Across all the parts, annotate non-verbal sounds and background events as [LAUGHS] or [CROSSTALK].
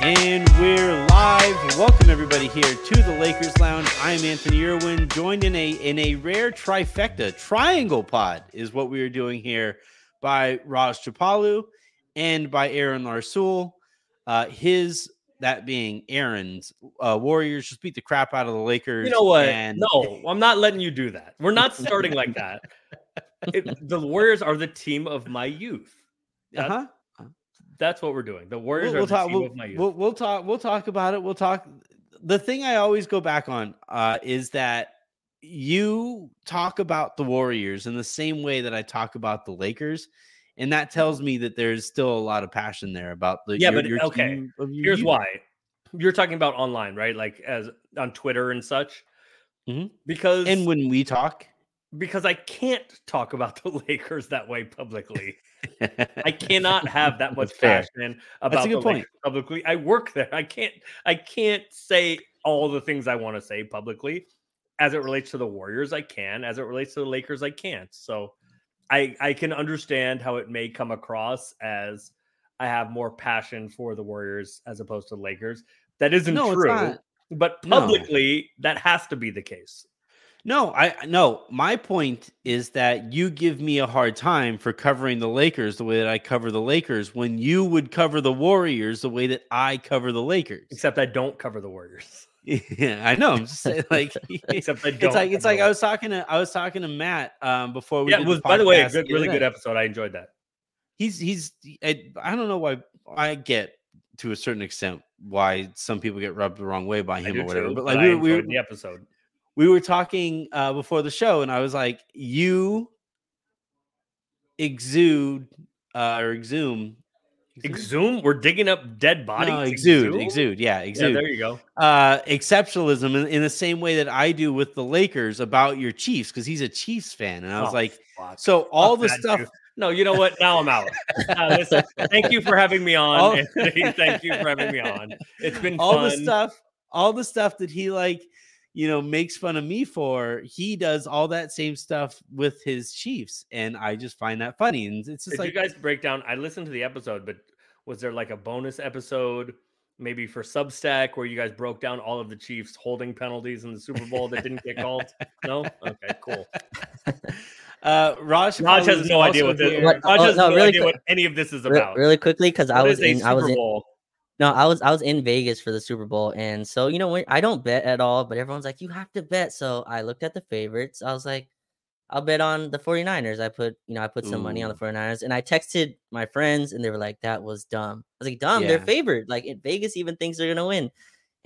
And we're live. Welcome everybody here to the Lakers Lounge. I'm Anthony Irwin, joined in a in a rare trifecta, triangle pod is what we are doing here by Raj Chapalu and by Aaron Larsuel. Uh, his that being Aaron's uh, Warriors just beat the crap out of the Lakers. You know what? And No, I'm not letting you do that. We're not starting like that. [LAUGHS] It- the Warriors are the team of my youth. That- uh-huh. That's what we're doing. The Warriors we'll, we'll are the talk. team We'll, of my youth. we'll, we'll talk. We'll talk about it. We'll talk. The thing I always go back on uh, is that you talk about the Warriors in the same way that I talk about the Lakers, and that tells me that there's still a lot of passion there about the. Yeah, your- but your okay, Here's youth. why. You're talking about online, right? Like as on Twitter and such. Mhm. Because And when we talk, because I can't talk about the [LAUGHS] Lakers that way publicly. I cannot have that [LAUGHS] much passion about the point. Lakers publicly. I work there. I can't I can't say all the things I want to say publicly. As it relates to the Warriors, I can. As it relates to the Lakers, I can't. So I I can understand how it may come across as I have more passion for the Warriors as opposed to the Lakers. That isn't No, true. But No. publicly, that has to be the case. No, I no. My point is that you give me a hard time for covering the Lakers the way that I cover the Lakers when you would cover the Warriors the way that I cover the Lakers. Except I don't cover the Warriors. [LAUGHS] Yeah, I know. I'm just saying, like, [LAUGHS] Except I [LAUGHS] don't. it's like it's like I was talking to I was talking to Matt um before we. yeah, did it the was by the way a good, really good episode. I enjoyed that. He's he's I, I don't know why I get to a certain extent why some people get rubbed the wrong way by him or whatever. too, but like I we, were- we, were- the episode. We were talking uh, before the show, and I was like, "You exude uh, or exhume, Exhume? We're digging up dead bodies. no, exude, exude, yeah, Yeah, exude, there you go. uh, exceptionalism in, in the same way that I do with the Lakers about your Chiefs because he's a Chiefs fan, and I was Oh, like, fuck. so all Fuck the stuff." dude. No, you know what? Now I'm out. [LAUGHS] Uh, listen, thank you for having me on. All- thank you for having me on. It's been all fun. the stuff all the stuff that he like you know makes fun of me for he does all that same stuff with his chiefs and i just find that funny and it's just Did like you guys break down? I listened to the episode, but was there like a bonus episode, maybe for Substack, where you guys broke down all of the Chiefs holding penalties in the Super Bowl that didn't get called? No. Okay. Cool. [LAUGHS] uh raj Raj has no idea what this. What- Raj oh, has no, no, really idea quick- what any of this is Re- about. really quickly because I was in I was in Bowl? No I was I was in Vegas for the Super Bowl and so you know I don't bet at all but everyone's like you have to bet so I looked at the favorites I was like I'll bet on the 49ers I put you know I put some money on the 49ers and I texted my friends and they were like that was dumb I was like dumb they're favored like in Vegas even thinks they're gonna win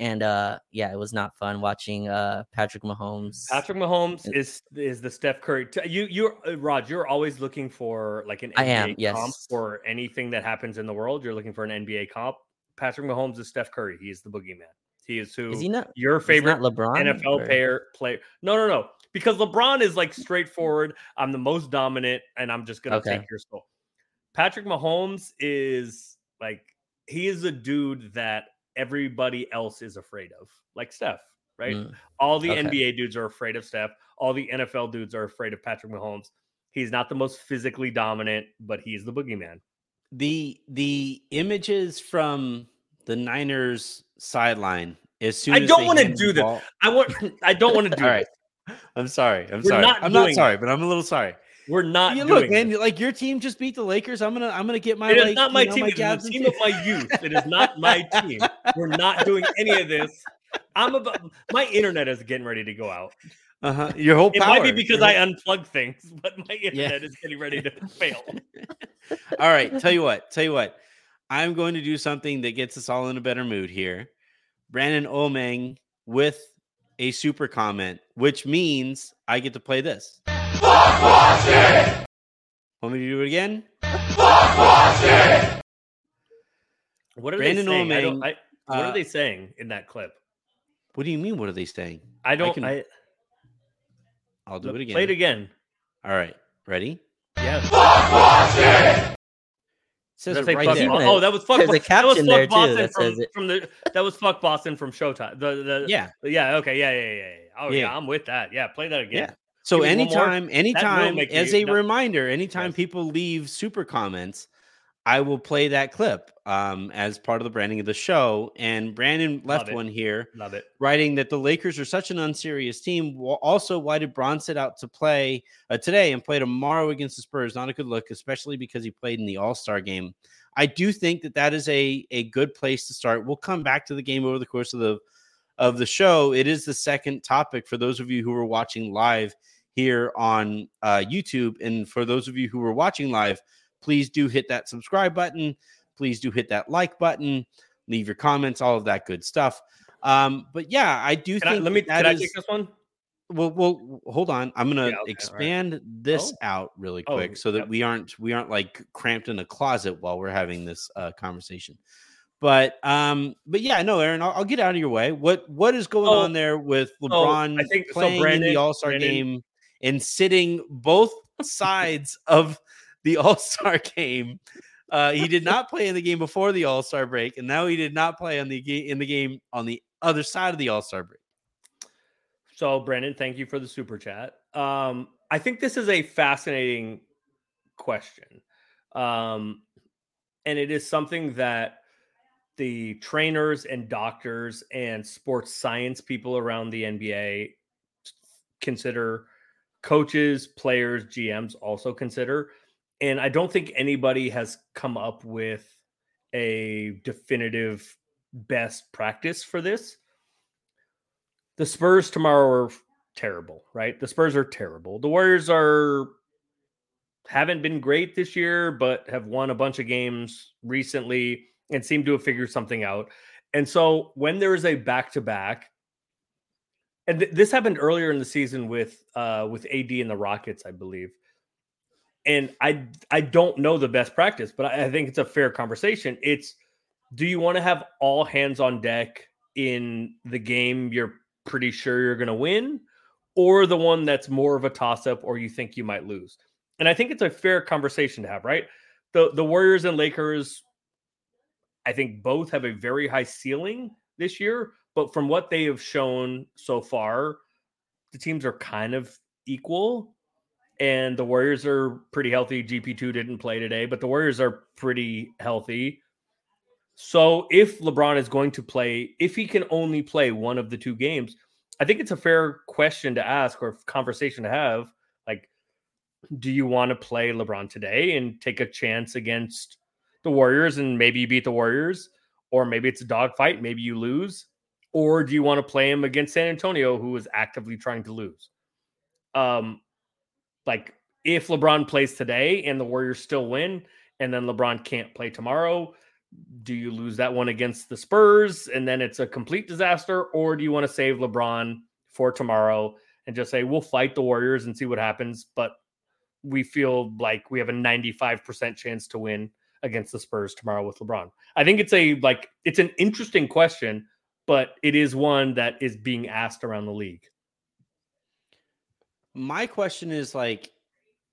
and uh yeah it was not fun watching uh Patrick Mahomes Patrick Mahomes is is the Steph Curry. You you're uh, Rod. You're always looking for like an NBA I am, comp yes. for anything that happens in the world. You're looking for an NBA comp. Patrick Mahomes is Steph Curry. He's the boogeyman. He is who is he not your favorite LeBron NFL or- player player. No, no, no. because LeBron is like straightforward. I'm the most dominant, and I'm just gonna Okay. take your soul. Patrick Mahomes is like he is a dude that everybody else is afraid of, like Steph, right? Mm, All the okay. NBA dudes are afraid of Steph. All the NFL dudes are afraid of Patrick Mahomes. He's not the most physically dominant, but he's the boogeyman. The the images from the Niners sideline as soon I as don't wanna do this. ball- I want. [LAUGHS] I don't want to [LAUGHS] do All this. I'm sorry. I'm We're sorry. I'm not sorry, but I'm a little sorry. We're not You look, man, this. like your team just beat the Lakers. I'm gonna I'm gonna get my It is like, not my know, team. my It is the team- of my youth. It is not my team. We're not doing any of this. I'm about my internet is getting ready to go out. Uh-huh. Your whole power. It power. might be because Your I whole- unplugged things, [LAUGHS] but my internet is getting ready to [LAUGHS] fail. All right, tell you [LAUGHS] what, tell you what. I'm going to do something that gets us all in a better mood here. Brandon Omeng with a super comment, which means I get to play this. Want me to do it again? What are Brandon they saying? Omeng, I, what uh, are they saying in that clip? What do you mean? What are they saying? I don't. can- I, I'll do it again. Play it again. All right, ready? Yeah. says Did I it right there. Bo- Oh, that was fuck. There's a Bo- that caption fuck there, too, Boston that from, says it. from the. That was fuck Boston from Showtime. The, the, Yeah. Yeah. Okay. Yeah. Yeah. Yeah. yeah. Oh yeah. Yeah. I'm with that. Yeah. Play that again. Yeah. So Give me one more. anytime, anytime, as you- a no- reminder, anytime Yes. people leave super comments, I will play that clip um, as part of the branding of the show. And Brandon left one here Love it. writing that the Lakers are such an unserious team. Also, why did Bron sit out to play uh, today and play tomorrow against the Spurs? Not a good look, especially because he played in the All Star game. I do think that that is a a good place to start. We'll come back to the game over the course of the of the show. It is the second topic for those of you who are watching live here on uh, YouTube, and for those of you who are watching live, please do hit that subscribe button. Please do hit that like button. Leave your comments, all of that good stuff. Um, but yeah, I do Can I, think let me. Can I is- take this one? well, well, hold on. I'm gonna Yeah, okay, all right. expand this Oh. out really Oh, quick so that yep. we aren't we aren't like cramped in a closet while we're having this uh, conversation. But um, but yeah, no, Aaron, I'll, I'll get out of your way. What what is going Oh, on there with so LeBron I think- so playing in Brandon- the All Star game and sitting both sides of the All Star [LAUGHS] game? Uh, he did not play in the game before the All Star break, and now he did not play on the in the game on the other side of the All Star break. So, Brandon, thank you for the super chat. Um, I think this is a fascinating question. Um, and it is something that the trainers and doctors and sports science people around the NBA consider, coaches, players, GMs also consider. And I don't think anybody has come up with a definitive best practice for this the Spurs tomorrow are terrible, right? The Spurs are terrible. The Warriors are haven't been great this year, but have won a bunch of games recently and seem to have figured something out. And so when there is a back to back, and th- this happened earlier in the season with uh with AD and the Rockets, I believe. And I I don't know the best practice, but I, I think it's a fair conversation. It's do you want to have all hands on deck in the game you're pretty sure you're going to win or the one that's more of a toss up or you think you might lose. And I think it's a fair conversation to have, right? The the Warriors and Lakers I think both have a very high ceiling this year, but from what they have shown so far, the teams are kind of equal and the Warriors are pretty healthy. GP2 didn't play today, but the Warriors are pretty healthy. So if LeBron is going to play, if he can only play one of the two games, I think it's a fair question to ask or conversation to have. Like, do you want to play LeBron today and take a chance against the Warriors and maybe you beat the Warriors? Or maybe it's a dogfight, maybe you lose. Or do you want to play him against San Antonio, who is actively trying to lose? Um, like if LeBron plays today and the Warriors still win, and then LeBron can't play tomorrow, do you lose that one against the Spurs and then it's a complete disaster? Or do you want to save LeBron for tomorrow and just say, we'll fight the Warriors and see what happens? But we feel like we have a 95% chance to win against the Spurs tomorrow with LeBron. I think it's a like it's an interesting question, but it is one that is being asked around the league. My question is like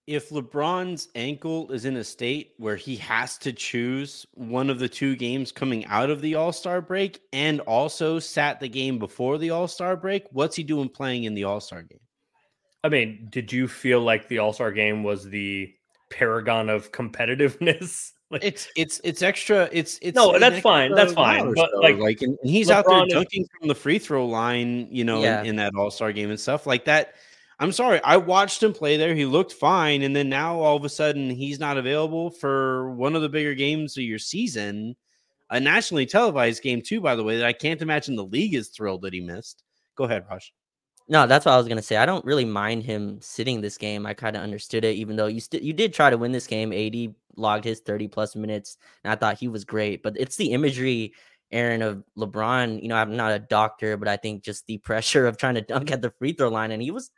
if LeBron's ankle is in a state where he has to choose one of the two games coming out of the All Star break and also sat the game before the All Star break, what's he doing playing in the All Star game? I mean, did you feel like the All Star game was the paragon of competitiveness? [LAUGHS] like, it's it's it's extra. It's it's no, that's fine. That's fine. But so. like, like, and he's LeBron out there dunking is, from the free throw line, you know, yeah. in, in that All Star game and stuff like that I'm sorry. I watched him play there. He looked fine. And then now all of a sudden he's not available for one of the bigger games of your season, a nationally televised game, too, by the way, that I can't imagine the league is thrilled that he missed. Go ahead, Raj. No, that's what I was gonna say. I don't really mind him sitting this game. I kind of understood it, even though you st- you did try to win this game. AD logged his 30 plus minutes, and I thought he was great. But it's the imagery, Aaron, of LeBron. You know, I'm not a doctor, but I think just the [LAUGHS] pressure of trying to dunk at the free throw line, and he was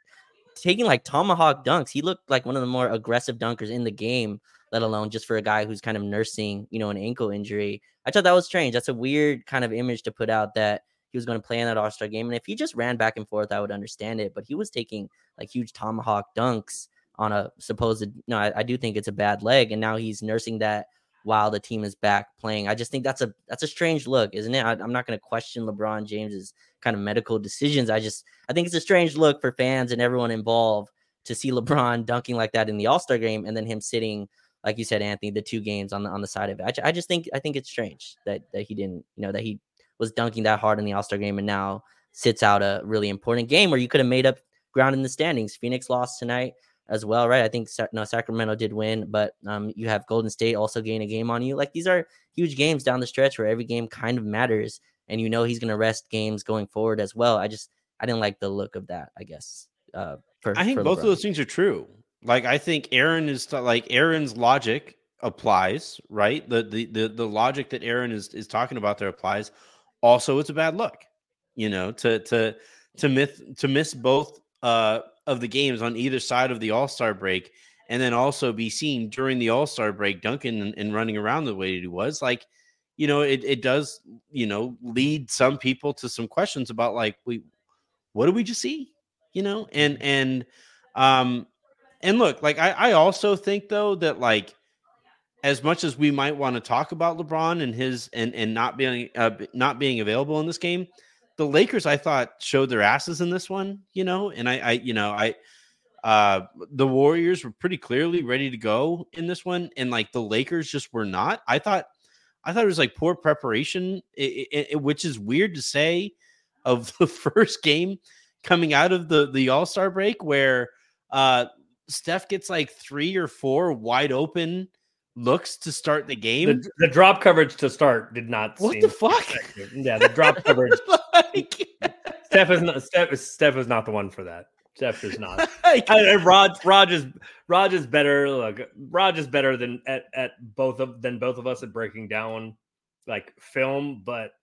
taking like tomahawk dunks. He looked like one of the more aggressive dunkers in the game, let alone just for a guy who's kind of nursing, you know, an ankle injury. I thought that was strange. That's a weird kind of image to put out that he was going to play in that All Star game. And if he just ran back and forth, I would understand it. But he was taking like huge tomahawk dunks on a supposed, no, I, I do think it's a bad leg. And now he's nursing that while the team is back playing. I just think that's a that's a strange look, isn't it? I, am not going to question LeBron James's kind of medical decisions. I just I think it's a strange look for fans and everyone involved to see [LAUGHS] LeBron dunking like that in the All Star game and then him sitting, like you said, Anthony, the two games on the on the side of it. I, I just think I think it's strange that that he didn't, you know, that he was dunking that hard in the All Star game and now sits out a really important game where you could have made up ground in the standings. Phoenix lost tonight as well, right? I think no Sacramento did win, but um, you have Golden State also gain a game on you. Like these are huge games down the stretch where every game kind of matters, and you know he's going to rest games going forward as well. I just I didn't like the look of that. I guess. Uh, for, I think both LeBron. of those things are true. Like I think Aaron is like Aaron's logic applies, right? The the the the logic that Aaron is is talking about there applies. Also, it's a bad look, you know, to to to miss to miss both uh of the games on either side of the All Star break, and then also be seen during the All Star break, Duncan and, and, running around the way he was, like, you know, it, it does, you know, lead some people to some questions about like, we, what do we just see, you know, and and um, and look, like I, I also think though that like as much as we might want to talk about LeBron and his and and not being uh, not being available in this game, the Lakers, I thought, showed their asses in this one, you know, and I, I, you know, I, uh, the Warriors were pretty clearly ready to go in this one, and like the Lakers just were not. I thought, I thought it was like poor preparation, it, it, it, which is weird to say of the [LAUGHS] first game coming out of the the All Star break, where uh, Steph gets like three or four wide open looks to start the game. The, the drop coverage to start did not. What the fuck? Effective. Yeah, the drop [LAUGHS] coverage. like, Steph is not. Steph, Steph is not the one for that. Steph is not. [LAUGHS] I, Rod, Rod is Rod is better. Look, Rod is better than at, at both of than both of us at breaking down like film. But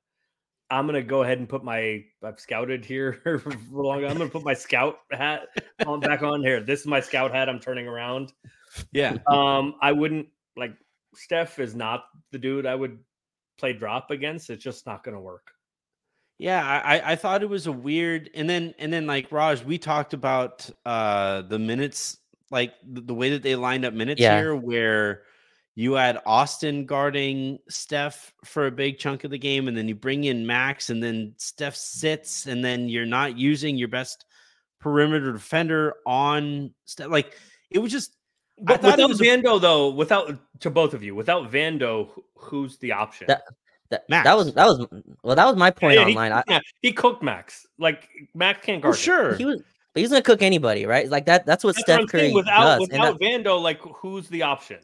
I'm gonna go ahead and put my I've scouted here [LAUGHS] for long. I'm gonna put my scout hat on back on here. This is my scout hat. I'm turning around. Yeah. Um, I wouldn't like Steph is not the dude I would play drop against. It's just not going to work. Yeah, I I thought it was a weird, and then and then like Raj, we talked about uh the minutes, like the, the way that they lined up minutes yeah. here, where you had Austin guarding Steph for a big chunk of the game, and then you bring in Max, and then Steph sits, and then you're not using your best perimeter defender on Steph. Like it was just but without Vando, a... though, without to both of you, without Vando, who's the option? That, that, Max. that was that was well, that was my point yeah, online. He, yeah, he cooked Max. Like Max can't oh, guard. Well, sure, he was. But he's gonna cook anybody, right? Like that. That's what that's Steph what Curry without, does. Without that, Vando, like who's the option?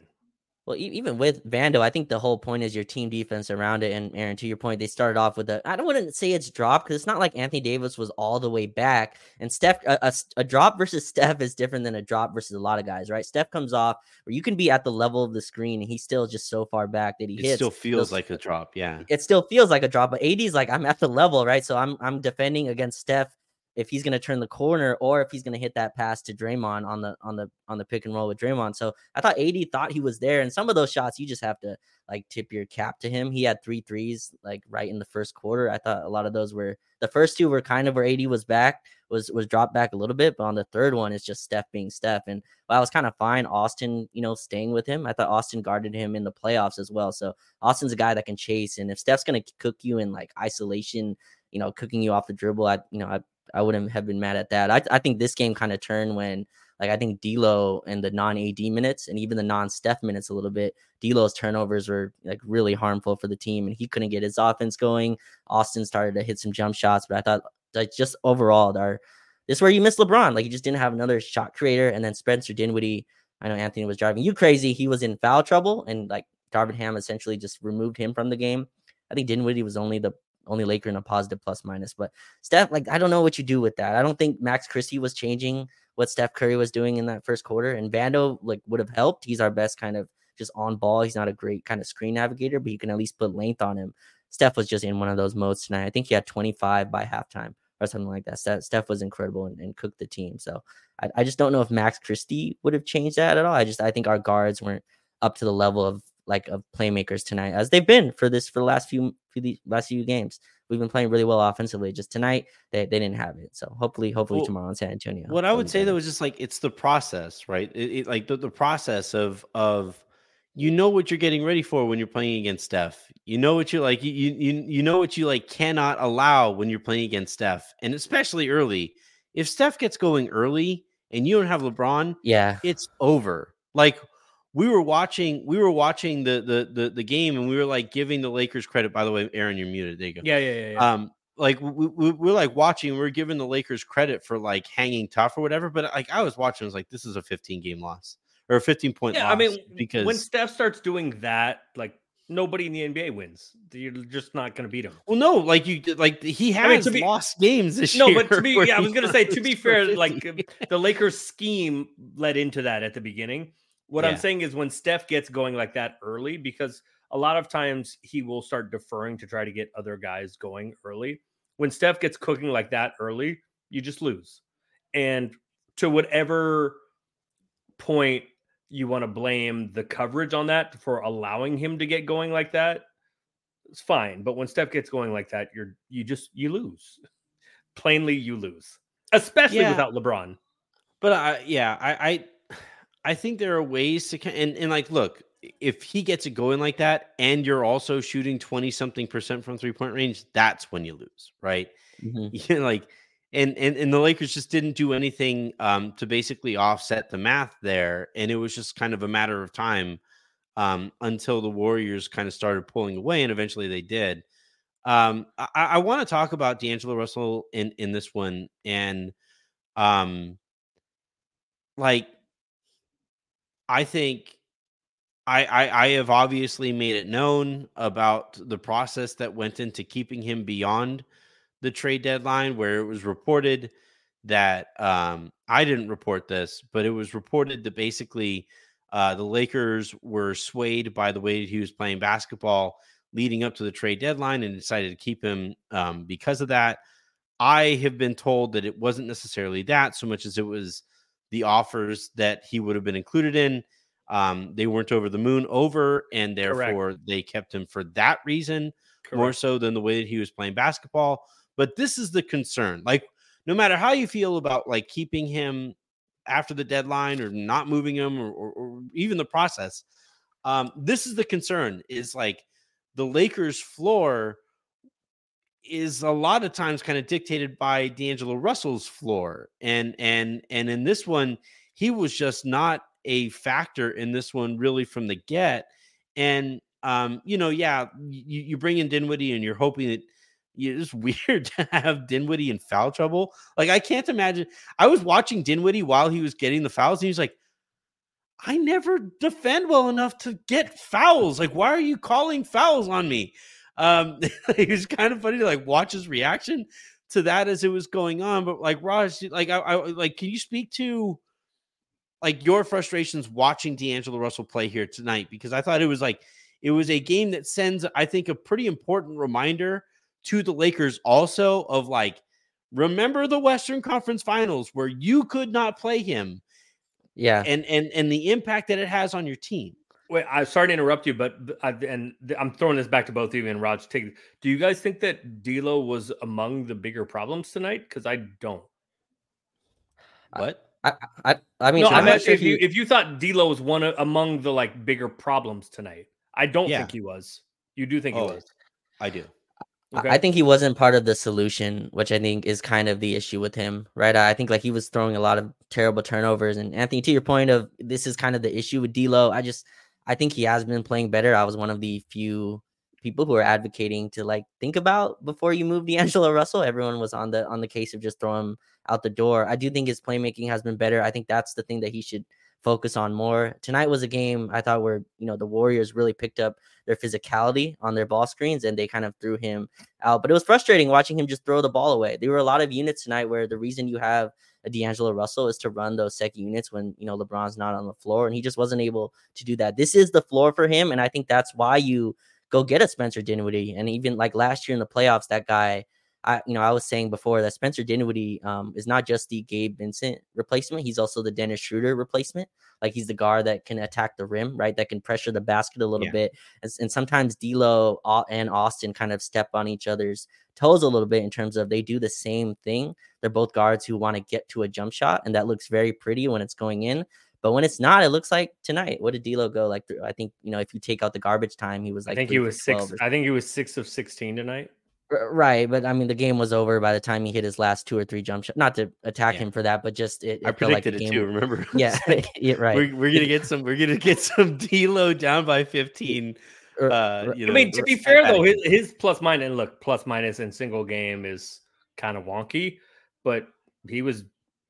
Well, even with Vando, I think the whole point is your team defense around it. And Aaron, to your point, they started off with a. I don't want to say it's drop because it's not like Anthony Davis was all the way back. And Steph, a, a, a, drop versus [LAUGHS] Steph is different than a drop versus a lot of guys, right? Steph comes off where you can be at the level of the screen and he's still just so far back that he it hits. Still feels like a drop, yeah. It still feels like a drop, but AD's like I'm at the level, right? So I'm I'm defending against Steph if he's going to turn the corner or if he's going to hit that pass to Draymond on the on the on the pick and roll with Draymond. So I thought AD thought he was there, and some of those shots you just have to like tip your cap to him. He had three threes like right in the first quarter. I thought a lot of those were the first two were kind of where AD was back was was dropped back a little bit, but on the third one it's just Steph being Steph. And while I was kind of fine, Austin, you know, staying with him. I thought Austin guarded him in the playoffs as well. So Austin's a guy that can chase, and if Steph's gonna cook you in like isolation, you know, cooking you off the dribble, I you know I I wouldn't have been mad at that. I, I think this game kind of turned when like I think D'Lo and the non AD minutes and even the non Steph minutes a little bit. D'Lo's turnovers were like really harmful for the team, and he couldn't get his offense going. Austin started to hit some jump shots, but I thought like just overall, our this is where you miss LeBron. Like he just didn't have another shot creator, and then Spencer Dinwiddie. I know Anthony was driving you crazy. He was in foul trouble, and like Darvin Ham essentially just removed him from the game. I think Dinwiddie was only the only Laker in a positive plus minus. But Steph, like, I don't know what you do with that. I don't think Max Christie was changing what Steph Curry was doing in that first quarter. And Vando, like, would have helped. He's our best kind of just on ball. He's not a great kind of screen navigator, but you can at least put length on him. Steph was just in one of those modes tonight. I think he had 25 by halftime or something like that. Steph, Steph was incredible and, and, cooked the team. So I, I just don't know if Max Christie would have changed that at all. I just I think our guards weren't up to the level of like of playmakers tonight as they've been for this for the last few for the last few games. We've been playing really well offensively. Just tonight, they, they didn't have it. So hopefully, hopefully well, tomorrow in San Antonio. What I would say though is just like it's the process, right? It, it, like the, the process of of you know what you're getting ready for when you're playing against Steph. You know what you like. You you you know what you like cannot allow when you're playing against Steph, and especially early. If Steph gets going early and you don't have LeBron, yeah, it's over. Like we were watching we were watching the the the, the game and we were like giving the Lakers credit. By the way, Aaron, you're muted. There you go. Yeah, yeah, yeah. yeah. Um, like we, we, we're like watching, we're giving the Lakers credit for like hanging tough or whatever. But like I was watching, I was like, this is a 15 game loss or a 15 point yeah, loss. I mean, because when Steph starts doing that, like nobody in the NBA wins. You're just not going to beat him. Well, no, like you, like he has I mean, be, lost games this no, year. No, but to be, yeah, I was going to say, to be [LAUGHS] fair, like the Lakers scheme led into that at the beginning. What yeah. I'm saying is when Steph gets going like that early, because a lot of times he will start deferring to try to get other guys going early. When Steph gets cooking like that early, you just lose. And to whatever point you want to blame the coverage on that for allowing him to get going like that, it's fine. But when Steph gets going like that, you're you just you lose. Plainly, you lose, especially yeah. without LeBron. But I, yeah, I, I I think there are ways to and and like look, if he gets it going like that, and you're also shooting twenty something percent from three point range, that's when you lose, right? Mm-hmm. [LAUGHS] Like and, and and the Lakers just didn't do anything um, to basically offset the math there, and it was just kind of a matter of time um, until the Warriors kind of started pulling away, and eventually they did. Um, I, I want to talk about D'Angelo Russell in in this one, and um, like I think I, I, I have obviously made it known about the process that went into keeping him beyond the trade deadline, where it was reported that um, I didn't report this, but it was reported that basically uh, the Lakers were swayed by the way he was playing basketball leading up to the trade deadline and decided to keep him um, because of that. I have been told that it wasn't necessarily that so much as it was the offers that he would have been included in. Um, they weren't over the moon over, and therefore Correct. they kept him for that reason Correct. more so than the way that he was playing basketball. But this is the concern. Like, no matter how you feel about like keeping him after the deadline or not moving him or, or, or even the process, um, this is the concern is like the Lakers' floor is a lot of times kind of dictated by D'Angelo Russell's floor. And and and in this one, he was just not a factor in this one really from the get. And um, you know, yeah, you, you bring in Dinwiddie and you're hoping that it's [LAUGHS] weird to have Dinwiddie in foul trouble. Like I can't imagine. I was watching Dinwiddie while he was getting the fouls, and he was like, I never defend well enough to get fouls. Like, why are you calling fouls on me? Um, [LAUGHS] it was kind of funny to like watch his reaction to that as it was going on. But like Raj, like I, I like, can you speak to like your frustrations watching D'Angelo Russell play here tonight? Because I thought it was like it was a game that sends, I think, a pretty important reminder to the Lakers also of like Remember the Western Conference Finals where you could not play him. Yeah. And and and the impact that it has on your team. Wait, I'm sorry to interrupt you, but I, and I'm throwing this back to both of you and Raj. Take. Do you guys think that D'Lo was among the bigger problems tonight? Because I don't. What? I I, I mean, no, I'm I not sure if you he- if you thought D'Lo was one of, among the like bigger problems tonight, I don't Yeah. think he was. You do think Oh, he was? I do. I- Okay. I think he wasn't part of the solution, which I think is kind of the issue with him, right? I think like he was throwing a lot of terrible turnovers. And Anthony, to your point of this is kind of the issue with D'Lo. I just I think he has been playing better. I was one of the few people who are advocating to like think about before you move [LAUGHS] D'Angelo Russell. Everyone was on the on the case of just throwing him out the door. I do think his playmaking has been better. I think that's the thing that he should focus on more. Tonight was a game I thought where you know the Warriors really picked up their physicality on their ball screens and they kind of threw him out. But it was frustrating watching him just throw the ball away. There were a lot of units tonight where the reason you have D'Angelo Russell is to run those second units when you know LeBron's not on the floor, and he just wasn't able to do that. This is the floor for him, and I think that's why you go get a Spencer Dinwiddie. And even like last year in the playoffs, that guy, I you know I was saying before that Spencer Dinwiddie um, is not just the Gabe Vincent replacement; he's also the Dennis Schroeder replacement. Like he's the guard that can attack the rim, right? That can pressure the basket a little Yeah. bit, and, and sometimes D'Lo and Austin kind of step on each other's toes a little bit in terms of they do the same thing. They're both guards who want to get to a jump shot, and that looks very pretty when it's going in. But when it's not, it looks like tonight. What did D'Lo go like? Through? I think you know if you take out the garbage time, he was like I think he was six. I think he was six of sixteen tonight. Right, but I mean, the game was over by the time he hit his last two or three jump shots. Not to attack Yeah. him for that, but just it. it I felt like the predicted it too. Remember? [LAUGHS] Yeah, [LAUGHS] yeah, right. We're, we're gonna get some. We're gonna get some [LAUGHS] D'Lo down by fifteen. R- Uh, r- you I mean, to be fair though, his, his plus minus and look plus minus in single game is kind of wonky, but he was.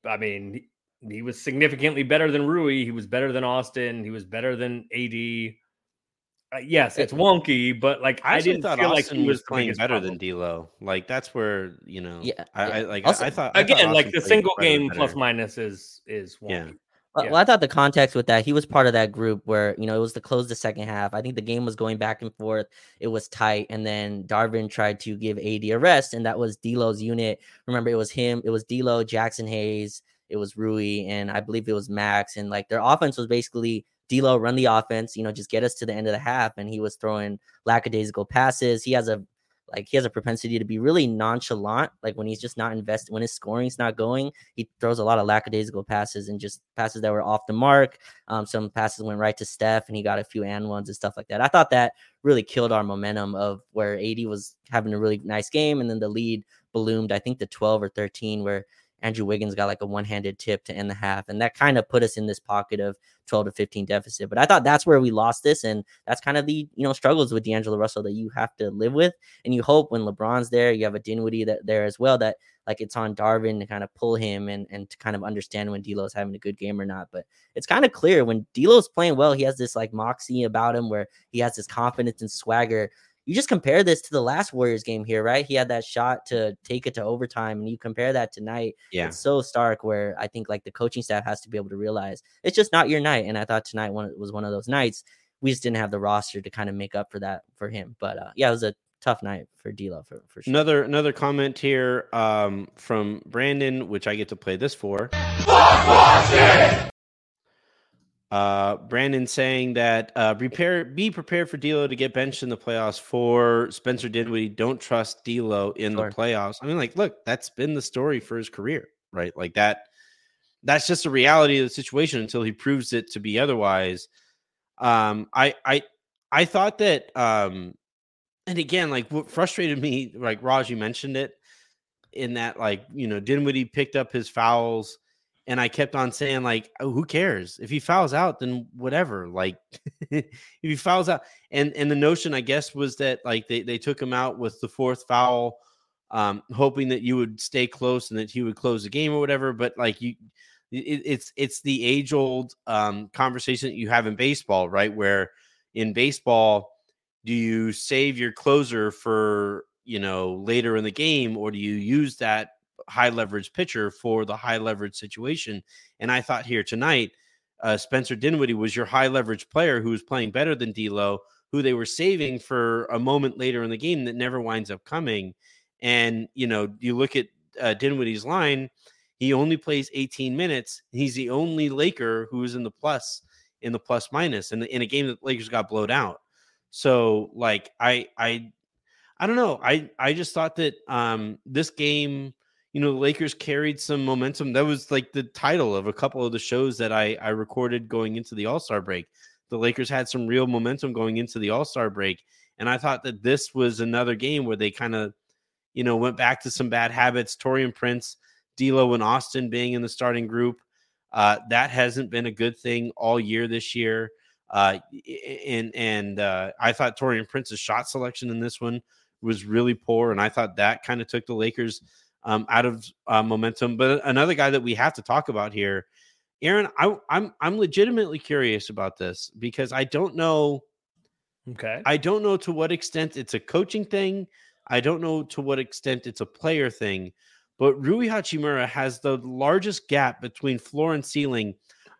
I mean, he, he was significantly better than Rui. He was better than Austin. He was better than AD. Uh, yes, it's wonky, but like I, I, didn't thought feel like he was was playing better problem. than D'Lo. Like that's where you know. Yeah, I, yeah. I like. Also- I thought I thought Again, like the single game better. minus is is wonky. Yeah. Well, Yeah. well, I thought the context with that, he was part of that group where, you know, it was to close the second half. I think the game was going back and forth. It was tight. And then Darvin tried to give AD a rest, and that was D'Lo's unit. Remember, it was him, it was D'Lo, Jaxson Hayes, it was Rui, and I believe it was Max. And like their offense was basically D'Lo run the offense, you know, just get us to the end of the half. And he was throwing lackadaisical passes. He has a like he has a propensity to be really nonchalant. Like when he's just not invested, when his scoring's not going, he throws a lot of lackadaisical passes and just passes that were off the mark. Um, some passes went right to Steph, and he got a few and ones and stuff like that. I thought that really killed our momentum of where AD was having a really nice game, and then the lead ballooned. I think the twelve or thirteen, where Andrew Wiggins got like a one-handed tip to end the half, and that kind of put us in this pocket of 12 to 15 deficit. But I thought that's where we lost this, and that's kind of the you know struggles with D'Angelo Russell that you have to live with, and you hope when LeBron's there, you have a Dinwiddie that there as well that like it's on Darvin to kind of pull him and and to kind of understand when D'Lo's having a good game or not. But it's kind of clear when D'Lo's playing well, he has this like moxie about him where he has this confidence and swagger you just compare this to the last Warriors game here, right? He had that shot to take it to overtime, and you compare that tonight. Yeah. It's so stark where I think like the coaching staff has to be able to realize it's just not your night. And I thought tonight one was one of those nights. We just didn't have the roster to kind of make up for that for him. But uh, yeah, it was a tough night for D'Lo for, for sure. Another another comment here um, from Brandon, which I get to play this for. Uh, Brandon saying that uh, prepare, be prepared for D'Lo to get benched in the playoffs. For Spencer Dinwiddie, don't trust D'Lo in Sure. the playoffs. I mean, like, look, that's been the story for his career, right? Like that. That's just the reality of the situation until he proves it to be otherwise. Um, I, I, I thought that, um, and again, like what frustrated me, like Raj, you mentioned it, in that, like you know, Dinwiddie picked up his fouls and I kept on saying like, oh, who cares if he fouls out? Then whatever. Like, [LAUGHS] if he fouls out, and and the notion, I guess, was that like they they took him out with the fourth foul, um, hoping that you would stay close and that he would close the game or whatever. But like you, it, it's it's the age old um, conversation that you have in baseball, right? Where in baseball, do you save your closer for you know later in the game, or do you use that high leverage pitcher for the high leverage situation. And I thought here tonight, uh, Spencer Dinwiddie was your high leverage player who was playing better than D'Lo, who they were saving for a moment later in the game that never winds up coming. And you know, you look at uh, Dinwiddie's line, he only plays 18 minutes. He's the only Laker who's in the plus in the plus minus in, in a game that Lakers got blowed out. So like I I I don't know. I I just thought that um this game, you know, the Lakers carried some momentum. That was like the title of a couple of the shows that I I recorded going into the All-Star break. The Lakers had some real momentum going into the All-Star break, and I thought that this was another game where they kind of, you know, went back to some bad habits. Taurean Prince, D'Lo, and Austin being in the starting group. Uh, that hasn't been a good thing all year this year. Uh, and and uh, I thought Taurean Prince's shot selection in this one was really poor, and I thought that kind of took the Lakers um, out of uh, momentum. But another guy that we have to talk about here, Aaron, I, I'm I'm legitimately curious about this because I don't know. Okay, I don't know to what extent it's a coaching thing. I don't know to what extent it's a player thing. But Rui Hachimura has the largest gap between floor and ceiling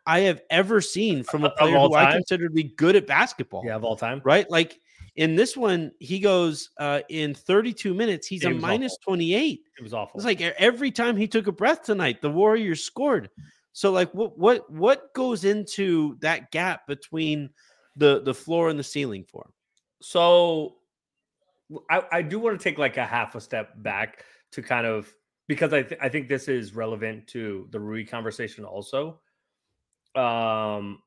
I have ever seen from a player who time? I consider to be good at basketball. Yeah, of all time. Right? Like in this one, he goes uh, in 32 minutes, he's it a minus 28. It was awful. It's like every time he took a breath tonight, the Warriors scored. So, like, what what what goes into that gap between the the floor and the ceiling for him? So, I, I do want to take like a half a step back to kind of because I th- I think this is relevant to the Rui conversation also um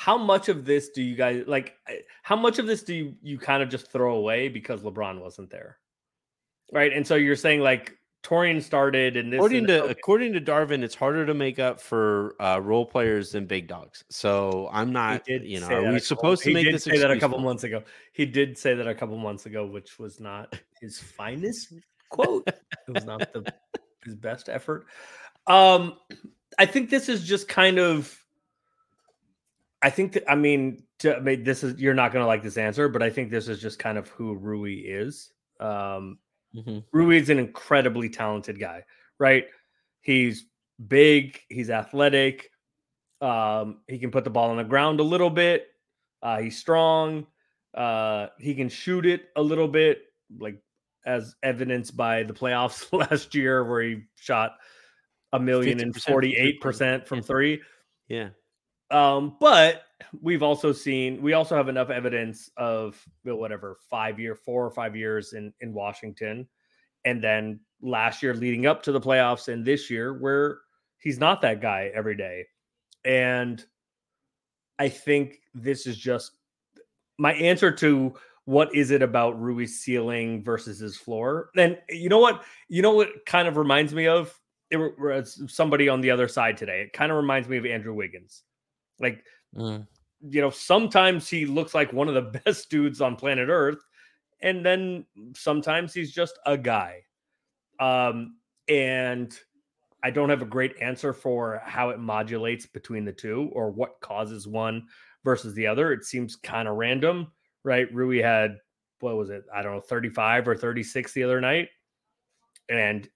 how much of this do you guys like how much of this do you, you kind of just throw away because lebron wasn't there right and so you're saying like Taurean started and this according to okay. according to Darvin, it's harder to make up for uh, role players than big dogs. So I'm not, you know, are we supposed to make this? Say that a couple months ago. He did say that a couple months ago, which was not his finest quote. it was not the his best effort. Um, I think this is just kind of. I think that I mean, to, I mean, this is you're not going to like this answer, but I think this is just kind of who Rui is. Um, mm-hmm. Rui is an incredibly talented guy, right? He's big, he's athletic, um, he can put the ball on the ground a little bit. Uh, he's strong. Uh, he can shoot it a little bit, like as evidenced by the playoffs [LAUGHS] last year, where he shot a million and forty-eight 48% from three. Yeah. Um, but we've also seen we also have enough evidence of whatever five year, four or five years in in Washington, and then last year leading up to the playoffs, and this year where he's not that guy every day, and I think this is just my answer to what is it about Rui's ceiling versus his floor. And you know what, you know what kind of reminds me of it somebody on the other side today. It kind of reminds me of Andrew Wiggins. Like, mm. you know, sometimes he looks like one of the [LAUGHS] best dudes on planet Earth, and then sometimes he's just a guy. Um, and I don't have a great answer for how it modulates between the two or what causes one versus the other. It seems kind of random, right? Rui had what was it? I don't know, 35 or 36 the other night. And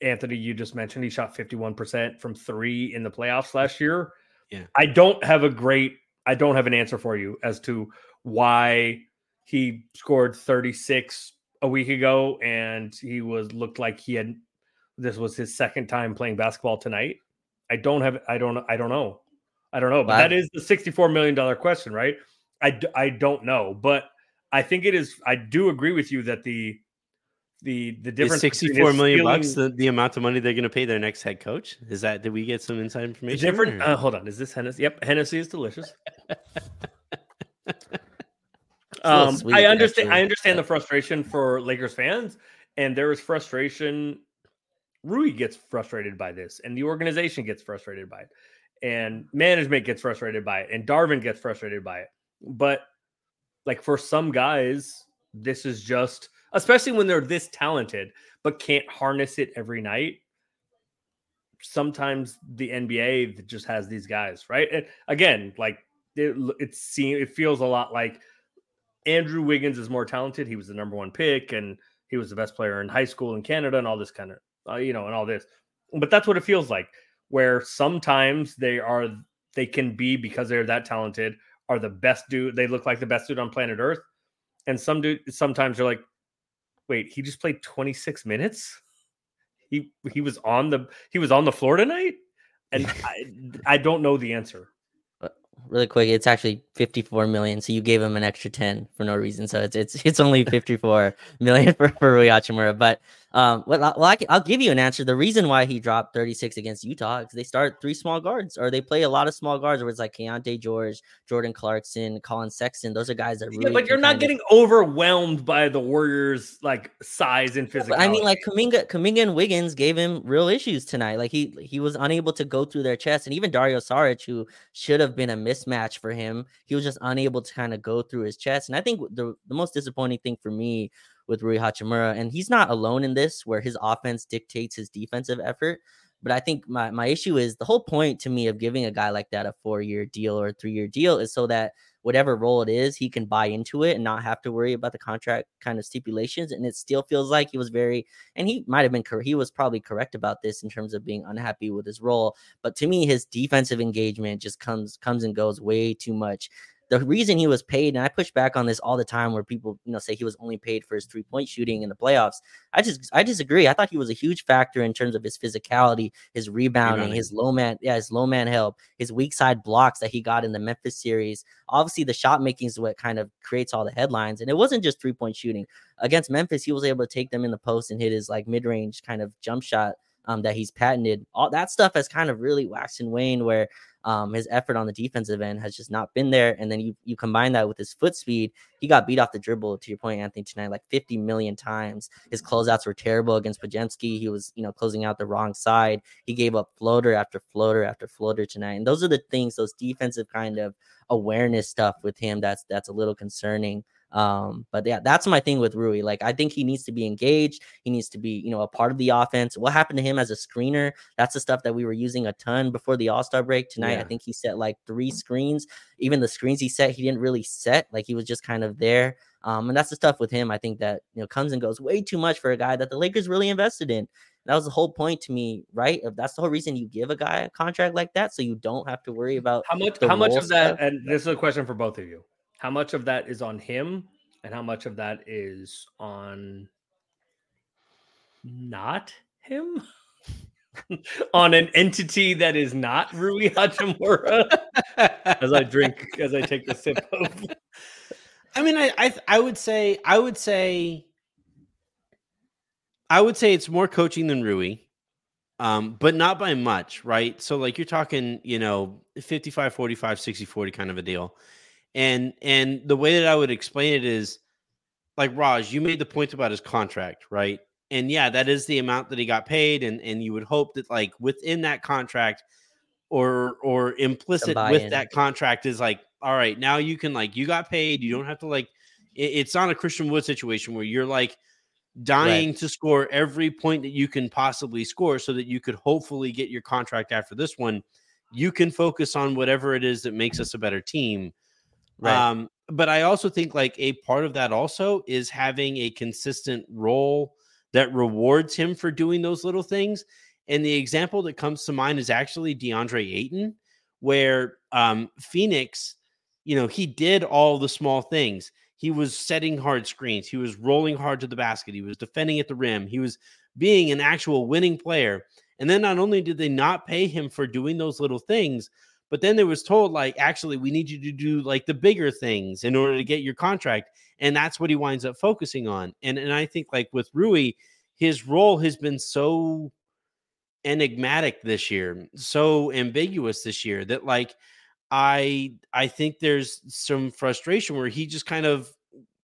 Anthony, you just mentioned he shot 51% from three in the playoffs last year. Yeah. I don't have a great, I don't have an answer for you as to why he scored 36 a week ago and he was looked like he had this was his second time playing basketball tonight. I don't have, I don't, I don't know. I don't know, but that is the $64 million question, right? I, I don't know, but I think it is, I do agree with you that the, the the difference. Is Sixty-four million feeling, bucks, the, the amount of money they're going to pay their next head coach. Is that? Did we get some inside information? Different. Uh, hold on. Is this Hennessy? Yep, Hennessy is delicious. [LAUGHS] um, sweet, I understand. Actually. I understand the frustration for Lakers fans, and there is frustration. Rui gets frustrated by this, and the organization gets frustrated by it, and management gets frustrated by it, and Darvin gets frustrated by it. But like for some guys, this is just especially when they're this talented but can't harness it every night. Sometimes the NBA just has these guys, right? And again, like it, it seems it feels a lot like Andrew Wiggins is more talented. He was the number one pick, and he was the best player in high school in Canada, and all this kind of, uh, you know, and all this. But that's what it feels like. Where sometimes they are, they can be because they're that talented, are the best dude. They look like the best dude on planet Earth, and some dude. Sometimes you're like, wait, he just played 26 minutes. He he was on the he was on the floor tonight, and [LAUGHS] I I don't know the answer. Uh, really quick, it's actually 54 million. So you gave him an extra 10 for no reason. So it's it's it's only 54 million [LAUGHS] for, for Rui Hachimura. But um, well, well I will give you an answer. The reason why he dropped 36 against Utah is they start three small guards, or they play a lot of small guards, where it's like Keyonte George, Jordan Clarkson, Collin Sexton. Those are guys that really. Yeah, but you're not getting of... overwhelmed by the Warriors' like size and physical. I mean, like Kuminga, Kuminga and Wiggins gave him real issues tonight. Like he he was unable to go through their chest, and even Dario Saric, who should have been a mismatch for him, he was just unable to kind of go through his chest. And I think the the most disappointing thing for me with Rui Hachimura. And he's not alone in this where his offense dictates his defensive effort. But I think my, my issue is the whole point to me of giving a guy like that a four year deal or a three year deal is so that whatever role it is, he can buy into it and not have to worry about the contract kind of stipulations. And it still feels like he was very, and he might have been, he was probably correct about this in terms of being unhappy with his role. But to me, his defensive engagement just comes comes and goes way too much the reason he was paid, and I push back on this all the time, where people you know say he was only paid for his three point shooting in the playoffs. I just I disagree. I thought he was a huge factor in terms of his physicality, his rebounding, rebounding. his low man, yeah, his low man help, his weak side blocks that he got in the Memphis series. Obviously, the shot making is what kind of creates all the headlines, and it wasn't just three point shooting against Memphis. He was able to take them in the post and hit his like mid range kind of jump shot um, that he's patented. All that stuff has kind of really waxed and waned where um, his effort on the defensive end has just not been there. And then you you combine that with his foot speed, he got beat off the dribble. To your point, Anthony, tonight like 50 million times. His closeouts were terrible against Podziemski. He was you know closing out the wrong side. He gave up floater after floater after floater tonight. And those are the things, those defensive kind of awareness stuff with him that's that's a little concerning. Um, but yeah, that's my thing with Rui. Like, I think he needs to be engaged. He needs to be, you know, a part of the offense. What happened to him as a screener? That's the stuff that we were using a ton before the All Star break tonight. Yeah. I think he set like three screens. Even the screens he set, he didn't really set. Like, he was just kind of there. Um, and that's the stuff with him. I think that you know comes and goes way too much for a guy that the Lakers really invested in. That was the whole point to me, right? If That's the whole reason you give a guy a contract like that, so you don't have to worry about how much. How much of that? And this is a question for both of you. How much of that is on him and how much of that is on not him? [LAUGHS] On an entity that is not Rui Hachimura? As I drink as I take the sip of [LAUGHS] I mean I, I I would say I would say I would say it's more coaching than Rui um but not by much right? So like you're talking you know 55 45 60 40 kind of a deal and and the way that I would explain it is like Raj, you made the point about his contract, right? And yeah, that is the amount that he got paid, and and you would hope that like within that contract, or or implicit with that contract is like, all right, now you can like you got paid, you don't have to like. It, it's not a Christian Wood situation where you're like dying right. to score every point that you can possibly score, so that you could hopefully get your contract after this one. You can focus on whatever it is that makes us a better team Right. Um, but I also think like a part of that also is having a consistent role that rewards him for doing those little things. And the example that comes to mind is actually DeAndre Ayton, where um, Phoenix, you know, he did all the small things. He was setting hard screens. He was rolling hard to the basket. He was defending at the rim. He was being an actual winning player. And then not only did they not pay him for doing those little things, but then there was told like, actually, we need you to do like the bigger things in order to get your contract, and that's what he winds up focusing on. And and I think like with Rui, his role has been so enigmatic this year, so ambiguous this year that like I I think there's some frustration where he just kind of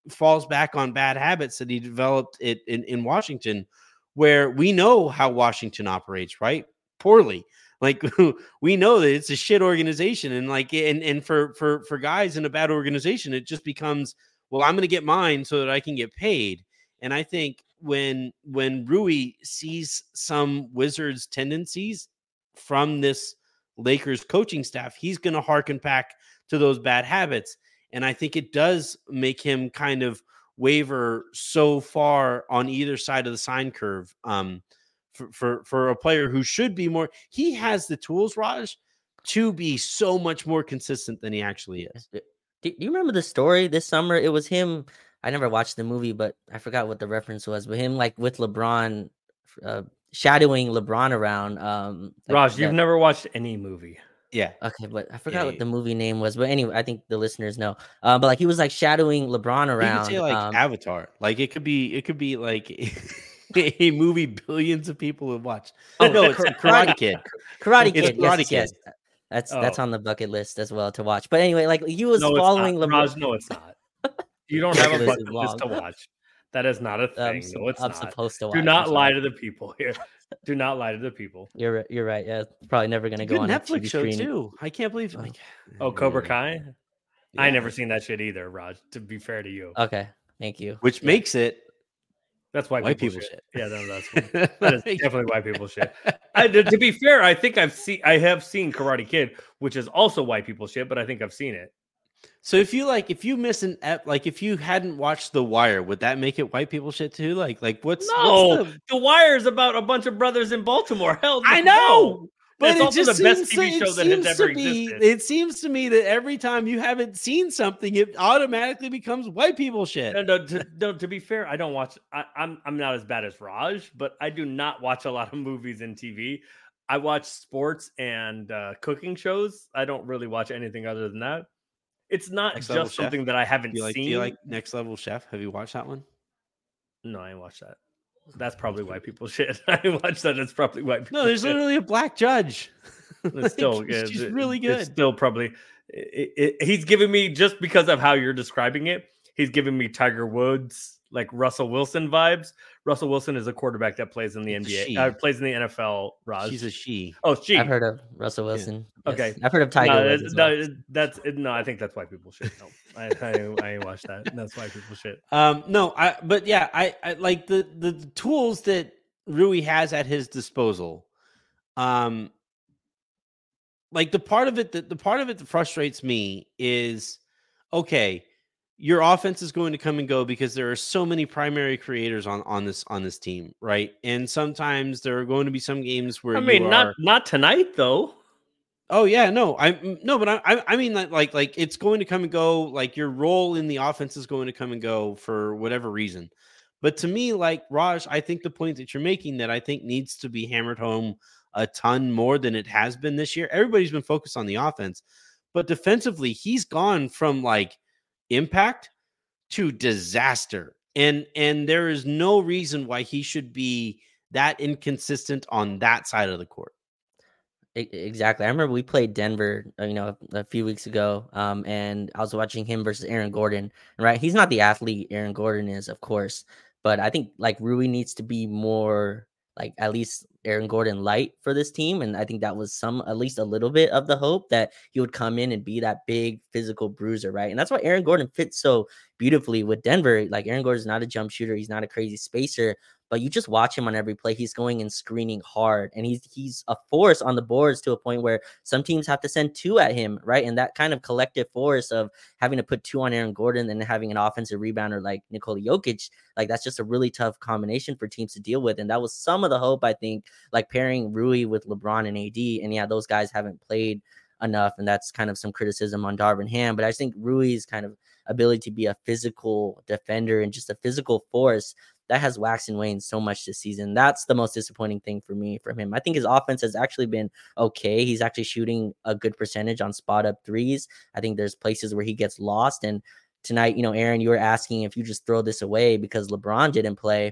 falls back on bad habits that he developed it in, in Washington, where we know how Washington operates, right? Poorly. Like [LAUGHS] we know that it's a shit organization, and like and and for for for guys in a bad organization, it just becomes well, I'm going to get mine so that I can get paid. And I think when when Rui sees some Wizards tendencies from this Lakers coaching staff, he's going to harken back to those bad habits. And I think it does make him kind of waver so far on either side of the sine curve. Um, for, for for a player who should be more. He has the tools, Raj, to be so much more consistent than he actually is. Do you remember the story this summer? It was him I never watched the movie, but I forgot what the reference was. But him like with LeBron, uh, shadowing LeBron around. Um, like Raj, you've that- never watched any movie. Yeah. Okay, but I forgot yeah, what the movie name was. But anyway, I think the listeners know. Uh, but like he was like shadowing LeBron around. You around. could say like um, Avatar. Like it could be it could be like [LAUGHS] [LAUGHS] a movie billions of people have watched. Oh, no, it's Kar- Karate Kid. Karate It's Kid. yes, Karate yes, yes. Kid. That's that's Oh. on the bucket list as well to watch. But anyway, like you was no, following it's not. LeBron. Raj, no, it's not. You don't have a Bucket list is bucket list to watch. That is not a [LAUGHS] I'm, thing. sup- no, it's I'm not. supposed to watch. Do I'm not lie sorry. to the people here. [LAUGHS] Do not lie to the people. You're you're right. Yeah, probably never gonna go good on a Netflix TV show screen. too. I can't believe Oh. like Oh, Cobra Kai. I never seen that shit either, Raj. To be fair to you, Okay, thank you. Which Yeah. makes it that's why white people, people shit. shit. Yeah, no, that's [LAUGHS] [LAUGHS] that is definitely white people shit. [LAUGHS] I, to, be fair, I think I've seen I have seen Karate Kid, which is also white people shit, but I think I've seen it. So if you like, if you miss an ep, like if you hadn't watched The Wire, would that make it white people shit too? Like, like what's No, what's the- The Wire is about a bunch of brothers in Baltimore. Hell, I no. know, but it's it also just the best seems, TV it show that has ever to me, existed. It seems to me that every time you haven't seen something, it automatically becomes white people shit. No, no, to, no, to be fair, I don't watch. I, I'm I'm not as bad as Raj, but I do not watch a lot of movies and TV. I watch sports and uh, cooking shows. I don't really watch anything other than that. It's not Next Level just Chef? something that I haven't Do you like? seen. Do you like Next Level Chef? Have you watched that one? No, I ain't watched that. That's probably why people [LAUGHS] shit. I watched that. It's probably white people. No, there's shit. literally a black judge. [LAUGHS] It's Like, still it's It- really It's good. still probably. It, it, he's giving me just because of how you're describing it. He's giving me Tiger Woods, like Russell Wilson vibes. Russell Wilson is a quarterback that plays in the NBA, uh, plays in the NFL. Raj. She's a she. oh, she. I've heard of Russell Wilson. yes. Okay. I've heard of Tiger no, Woods. it- as no, that's it- no. I think that's why people shit. No, I, I, I ain't watched that. That's why people shit. Um, no, I but yeah, I, I like the, the the tools that Rui has at his disposal. Um, like the part of it that the part of it that frustrates me is okay, your offense is going to come and go because there are so many primary creators on on this on this team, right? And sometimes there are going to be some games where I mean, not are- not tonight though. Oh yeah, no, I no, but I I, mean like, like like it's going to come and go. Like your role in the offense is going to come and go for whatever reason. But to me, like Raj, I think the point that you're making that I think needs to be hammered home a ton more than it has been this year. Everybody's been focused on the offense, but defensively, he's gone from like impact to disaster. And and there is no reason why he should be that inconsistent on that side of the court. Exactly. I remember we played Denver, uh, you know, a few weeks ago, um, and I was watching him versus Aaron Gordon. Right, he's not the athlete Aaron Gordon is, of course, but I think like Rui needs to be more like at least Aaron Gordon light for this team, and I think that was some at least a little bit of the hope that he would come in and be that big physical bruiser, right? And that's why Aaron Gordon fits so beautifully with Denver. Like Aaron Gordon's not a jump shooter, he's not a crazy spacer, but you just watch him on every play. He's going and screening hard, and he's he's a force on the boards to a point where some teams have to send two at him, right? And that kind of collective force of having to put two on Aaron Gordon and having an offensive rebounder like Nikola Jokic, like that's just a really tough combination for teams to deal with. And that was some of the hope I think, like pairing Rui with LeBron and AD. And yeah, those guys haven't played enough, and that's kind of some criticism on Darvin Ham. But I think Rui's kind of ability to be a physical defender and just a physical force that has waxed and waned so much this season. That's the most disappointing thing for me from him. I think his offense has actually been okay. He's actually shooting a good percentage on spot up threes. I think there's places where he gets lost. And tonight, you know, Aaron, you were asking if you just throw this away because LeBron didn't play.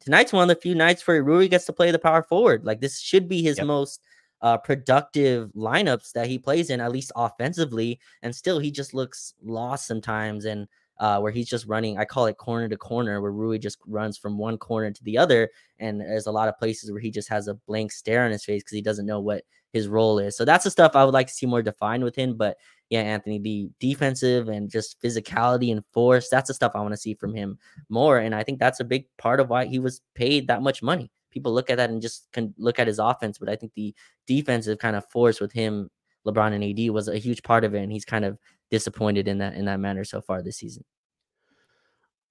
Tonight's one of the few nights where Rui gets to play the power forward. Like this should be his Yep. most uh, productive lineups that he plays in, at least offensively. And still, he just looks lost sometimes. And uh, where he's just running, I call it corner to corner, where Rui just runs from one corner to the other. And there's a lot of places where he just has a blank stare on his face because he doesn't know what his role is. So that's the stuff I would like to see more defined with him. But yeah, Anthony, the defensive and just physicality and force, that's the stuff I want to see from him more. And I think that's a big part of why he was paid that much money. People look at that and just can look at his offense, but I think the defensive kind of force with him, LeBron and AD was a huge part of it, and he's kind of disappointed in that in that manner so far this season.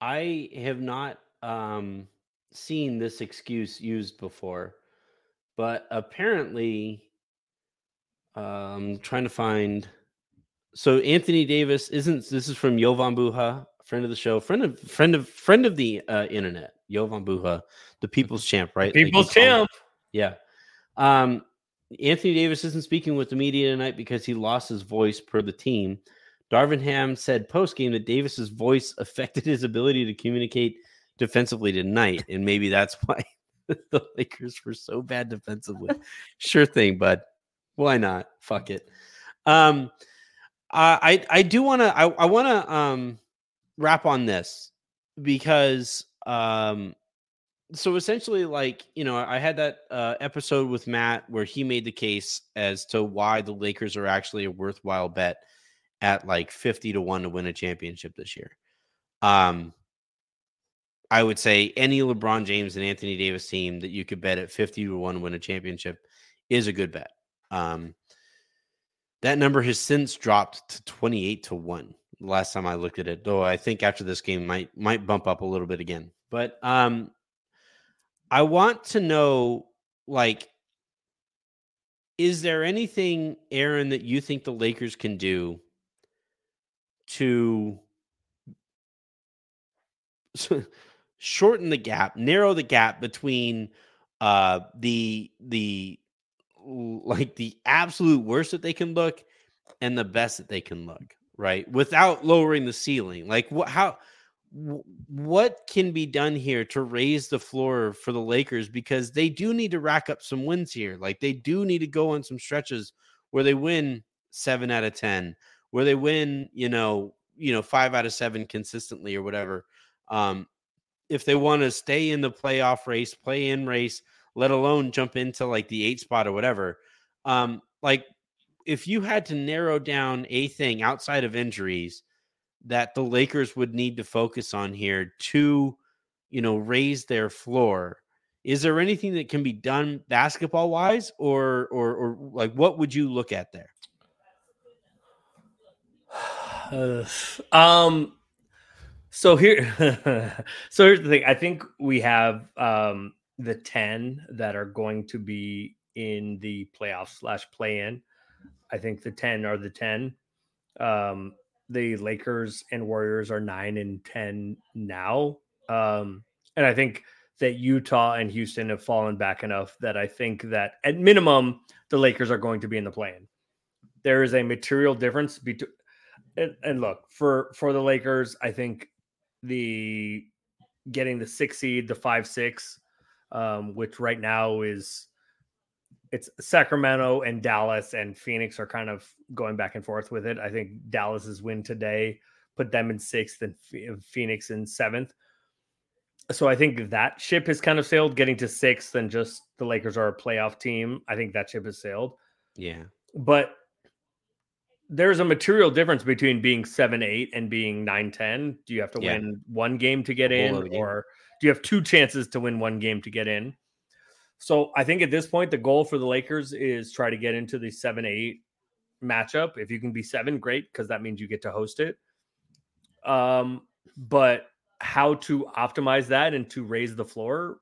I have not um, seen this excuse used before, but apparently, um, trying to find. So Anthony Davis isn't. This is from Jovan Buha friend of the show, friend of friend of friend of the uh, internet, Jovan Buha, the people's champ, right? People's you call him. champ. Yeah. Um, Anthony Davis isn't speaking with the media tonight because he lost his voice per the team. Darvin Ham said post game that Davis's voice [LAUGHS] affected his ability to communicate defensively tonight, and maybe that's [LAUGHS] why [LAUGHS] the Lakers were so bad defensively. sure thing, bud. Why not? Fuck it. Um, I I do want to I, I want to um wrap on this because um so essentially like you know i had that uh, episode with matt where he made the case as to why the lakers are actually a worthwhile bet at like 50 to 1 to win a championship this year. Um i would say any lebron james and anthony davis team that you could bet at 50 to 1 to win a championship is a good bet. Um that number has since dropped to 28 to 1 last time i looked at it though i think after this game might might bump up a little bit again. But um I want to know like is there anything Aaron that you think the Lakers can do to shorten the gap, narrow the gap between uh the the like the absolute worst that they can look and the best that they can look, right? Without lowering the ceiling. Like what how what can be done here to raise the floor for the Lakers because they do need to rack up some wins here. Like they do need to go on some stretches where they win 7 out of 10, where they win, you know, you know, 5 out of 7 consistently or whatever. Um if they want to stay in the playoff race, play in race, let alone jump into like the 8 spot or whatever. Um like if you had to narrow down a thing outside of injuries that the Lakers would need to focus on here to, you know, raise their floor. Is there anything that can be done basketball wise, or or or like what would you look at there? [SIGHS] Um so here [LAUGHS] so here's the thing. I think we have um the 10 that are going to be in the playoffs slash play in i think the 10 are the 10 um the lakers and warriors are 9 and 10 now. Um and i think that utah and houston have fallen back enough that i think that at minimum the lakers are going to be in the play in there is a material difference between and, and look for for the Lakers, I think the getting the six seed, the five six, um, which right now is it's Sacramento and Dallas and Phoenix are kind of going back and forth with it. I think Dallas's win today put them in sixth and Phoenix in seventh. So I think that ship has kind of sailed. Getting to sixth and just the Lakers are a playoff team. I think that ship has sailed Yeah. but there's a material difference between being 7-8 and being 9-10 do you have to Yeah. win one game to get in game. or do you have two chances to win one game to get in? So i think at this point the goal for the lakers is try to get into the 7-8 matchup. If you can be 7 great because that means you get to host it. Um but how to optimize that and to raise the floor?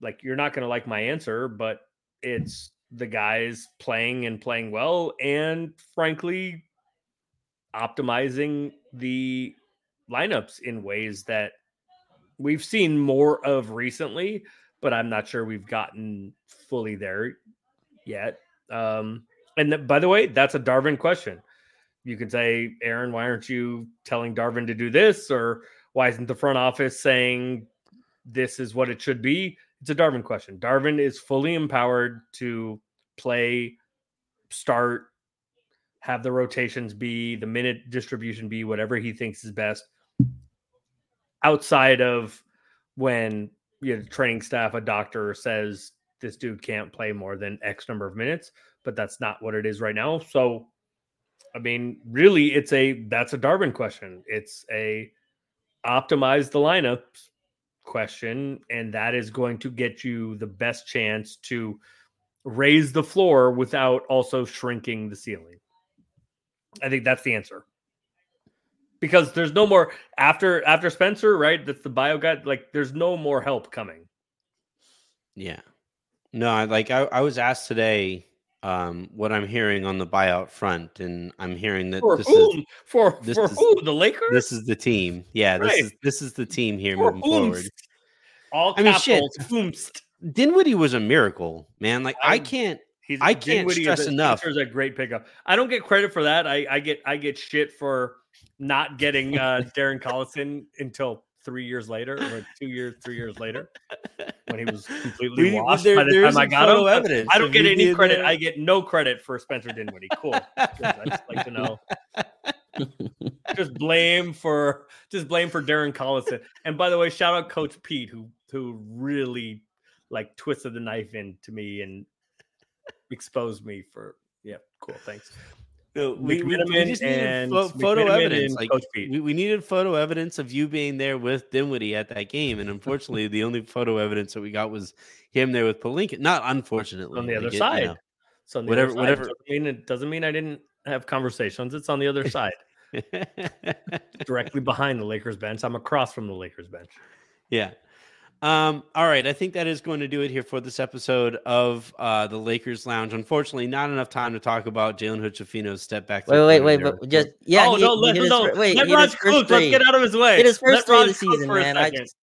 Like you're not going to like my answer but it's the guys playing and playing well and frankly optimizing the lineups in ways that we've seen more of recently but i'm not sure we've gotten fully there yet um and th- by the way that's a darvin question. You could say aaron why aren't you telling darvin to do this? or why isn't the front office saying this is what it should be it's a Darvin question. Darvin is fully empowered to play, start, have the rotations be, the minute distribution be, whatever he thinks is best. Outside of when you know, training staff, a doctor says this dude can't play more than X number of minutes, but that's not what it is right now. So, I mean, really, it's a that's a Darvin question. It's a optimize the lineups question, and that is going to get you the best chance to raise the floor without also shrinking the ceiling. I think that's the answer. Because there's no more after after Spencer, right? That's the bio guy. Like, there's no more help coming. Yeah. No, like I, I was asked today um, what I'm hearing on the buyout front, and I'm hearing that For this whom? is For this for is- who? The Lakers? this is the team. Yeah, this is this is the team here For moving forward. All I mean, shit. whomst. Dinwiddie was a miracle, man. Like I I'm- can't. He's, I can't Dinwiddie stress a, enough. Spencer's a great pickup. I don't get credit for that. I, I get I get shit for not getting uh, Darren Collison until three years later, or two years, three years later, when he was completely We- washed there- by the time I got him. evidence I don't get any credit. I get no credit for Spencer Dinwiddie. Cool. I just like to know. [LAUGHS] just blame for just blame for Darren Collison. And by the way, shout out Coach Pete who who really like twisted the knife into me and exposed me for yeah, cool. Thanks. We, we, we just needed pho- photo evidence. Like we, we needed photo evidence of you being there with Dinwiddie at that game, and unfortunately, the only photo evidence that we got was him there with Pelinka. Not unfortunately, on the like other it- you side. know. So whatever- side. whatever- Doesn't mean it doesn't mean I didn't have conversations. It's on the other side, [LAUGHS] directly behind the Lakers bench. I'm across from the Lakers bench. Yeah. Um, all right. I think that is going to do it here for this episode of uh, the Lakers Lounge. Unfortunately, not enough time to talk about Jalen Hood-Schifino's step back. Wait, wait, wait, but just yeah. oh he, no, he let, hit his no, wait, let he hit Raj his cook. first Let's get out of his way. Hit his Let first three of the season, man. I just,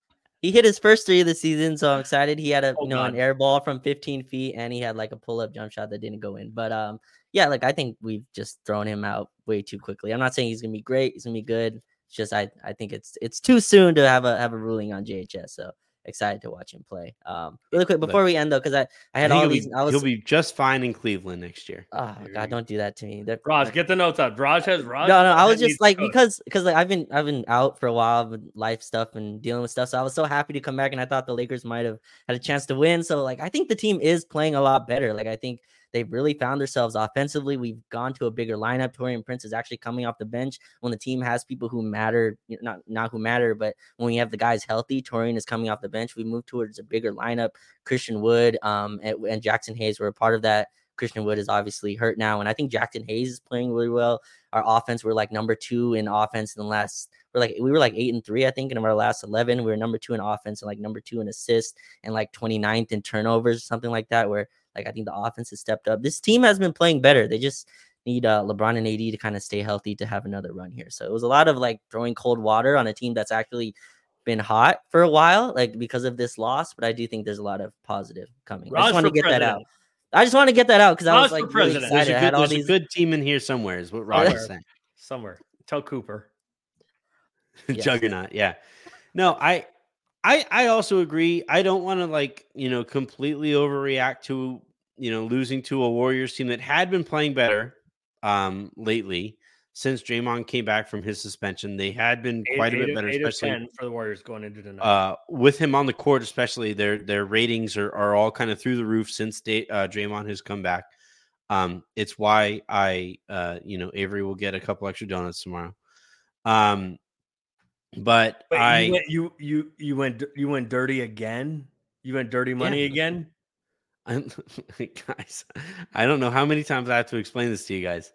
he hit his first three of the season, so I'm excited. He had a Oh, you know an air ball from 15 feet, and he had like a pull up jump shot that didn't go in. But um, yeah, like I think we've just thrown him out way too quickly. I'm not saying he's gonna be great. He's gonna be good. It's just I I think it's it's too soon to have a have a ruling on JHS. So excited to watch him play. Um, really quick before we end though, because I I had think all these. Be, I was he'll be just fine in Cleveland next year. oh god, don't do that to me. That- Raj, get the notes out. Raj has Raj. no, no, I was just like because because like I've been I've been out for a while with life stuff and dealing with stuff. So I was so happy to come back, and I thought the Lakers might have had a chance to win. So like I think the team is playing a lot better. Like I think they've really found themselves offensively. We've gone to a bigger lineup. Taurean Prince is actually coming off the bench when the team has people who matter, not not who matter, but when we have the guys healthy, Taurean is coming off the bench. We move towards a bigger lineup. Christian Wood um and, and Jaxson Hayes were a part of that. Christian Wood is obviously hurt now, and I think Jaxson Hayes is playing really well. Our offense, we're like number two in offense in the last. We're like we were like eight and three, I think, in our last eleven. We were number two in offense and like number two in assists and like 29th in turnovers, something like that. Where like I think the offense has stepped up. This team has been playing better. They just need uh, LeBron and AD to kind of stay healthy to have another run here. So it was a lot of like throwing cold water on a team that's actually been hot for a while, like because of this loss. But I do think there's a lot of positive coming. I just want to for get that out. I just want to get that out because I was Raj for like really president. There's, excited. a I good, had all a these. good team in here somewhere, is what Raj is saying. somewhere. Tell Cooper. [LAUGHS] Juggernaut, yeah. No, I I I also agree. I don't want to like, you know, completely overreact to, you know, losing to a Warriors team that had been playing better um lately since Draymond came back from his suspension. They had been Eight- quite a eight bit better, especially 10 for the Warriors going into tonight. uh, with him on the court, especially their their ratings are, are all kind of through the roof since day, uh, Draymond has come back. Um, it's why I, uh, you know, Avery will get a couple extra donuts tomorrow. Um, but I, you, went, you you you went you went dirty again. You went dirty money Yeah. again. I'm, [LAUGHS] guys, I don't know how many times I have to explain this to you guys.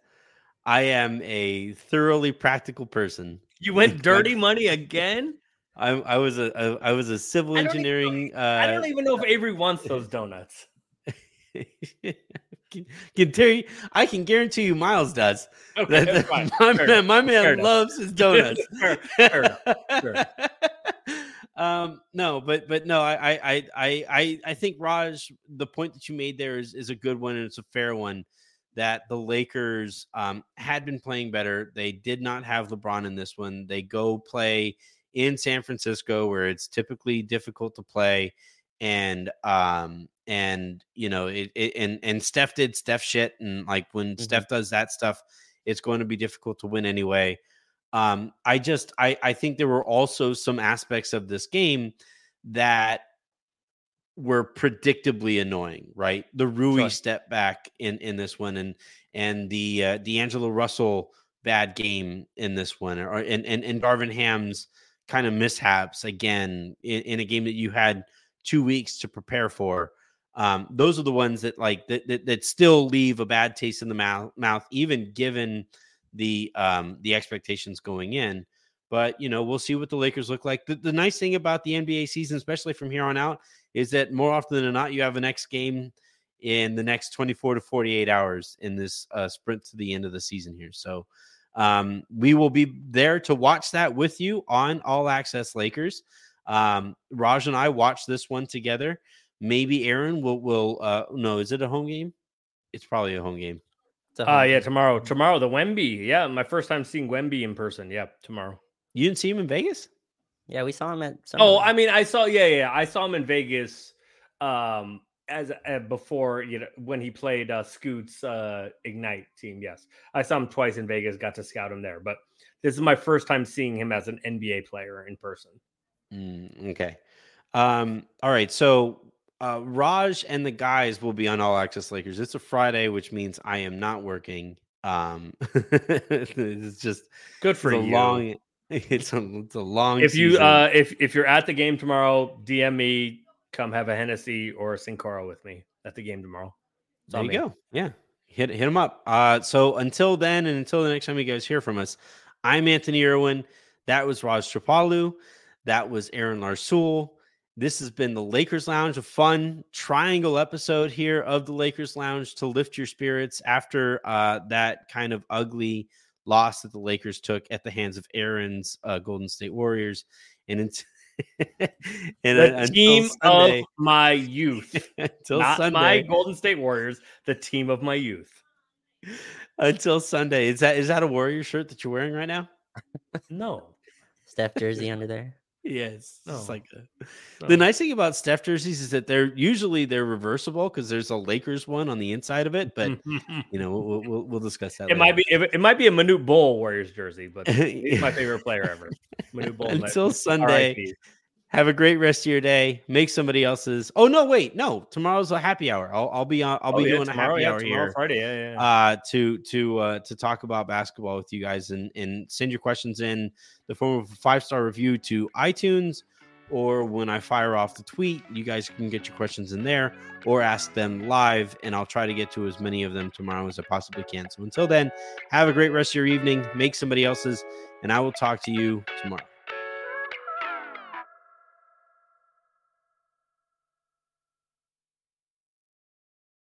I am a thoroughly practical person. You [LAUGHS] went dirty money again. I, I was a, a I was a civil I don't even engineering. I Uh, don't even know if Avery wants [LAUGHS] those donuts. Can, can Terry, I can guarantee you Miles does. Okay, That- that's that- [LAUGHS] fine. my, man, my man loves his donuts. [LAUGHS] Fair- fair enough. Fair [LAUGHS] um, no, but but no, I I I I I I think Raj, the point that you made there is is a good one and it's a fair one. That the Lakers um, had been playing better. They did not have LeBron in this one. They go play in San Francisco, where it's typically difficult to play, and um and you know it, it and and Steph did Steph shit, and like when Steph does that stuff, it's going to be difficult to win anyway. Um, I just I I think there were also some aspects of this game that were predictably annoying, right? The Rui Sure. step back in in this one, and and the uh, D'Angelo Russell bad game in this one, or and and, and Darvin Ham's kind of mishaps again in, in a game that you had two weeks to prepare for. Um, those are the ones that like that, that that still leave a bad taste in the mouth, mouth, even given the um the expectations going in. But you know, we'll see what the Lakers look like. The, the nice thing about the NBA season, especially from here on out, is that more often than not, you have a next game in the next 24 to 48 hours in this uh, sprint to the end of the season here. So um, we will be there to watch that with you on All Access Lakers. Um, Raj and I watched this one together. Maybe Aaron will will uh, no, is it a home game? It's probably a home game. Uh yeah, tomorrow. Tomorrow, the Wemby. Yeah, my first time seeing Wemby in person. Yeah, tomorrow. You didn't see him in Vegas? Yeah, we saw him at. some Oh, I mean, I saw. Yeah, yeah, I saw him in Vegas. Um, as uh, before, you know, when he played uh, Scoot's uh, Ignite team. Yes, I saw him twice in Vegas. Got to scout him there, but this is my first time seeing him as an NBA player in person. Mm, okay. Um, all right. So uh, Raj and the guys will be on All Access Lakers. It's a Friday, which means I am not working. Um, [LAUGHS] it's just good for it's you. long. [LAUGHS] It's a, it's a long. If you season. uh, if if you're at the game tomorrow, DM me. Come have a Hennessy or a Sin Cara with me at the game tomorrow. It's there you me. go. Yeah, hit hit them up. Uh, so until then, and until the next time you guys hear from us, I'm Anthony Irwin. That was Raj Tripalu. That was Aaron Larsuel. This has been the Lakers Lounge, a fun triangle episode here of the Lakers Lounge to lift your spirits after uh, that kind of ugly loss that the Lakers took at the hands of Aaron's uh, Golden State Warriors. And, it's, [LAUGHS] and The until team Sunday- of my [LAUGHS] youth, until not Sunday, my Golden State Warriors. The team of my youth. until Sunday. Is that is that a Warrior shirt that you're wearing right now? No, Steph jersey under there. Yes, it's No. Oh. like a, No. the oh. nice thing about Steph jerseys is that they're usually they're reversible because there's a Lakers one on the inside of it. But you know, we'll we'll, we'll discuss that. it might be it, it might be a Manute Bol Warriors jersey, but [LAUGHS] he's my favorite player ever. Manute Bol. until Sunday. Have a great rest of your day. Make somebody else's. Oh no, wait, no. Tomorrow's a happy hour. I'll, I'll be on. I'll be doing a happy hour here. Friday. Yeah, yeah. uh to to uh to talk about basketball with you guys and and send your questions in the form of a five star review to iTunes or when I fire off the tweet, you guys can get your questions in there or ask them live and I'll try to get to as many of them tomorrow as I possibly can. So until then, have a great rest of your evening, make somebody else's and I will talk to you tomorrow.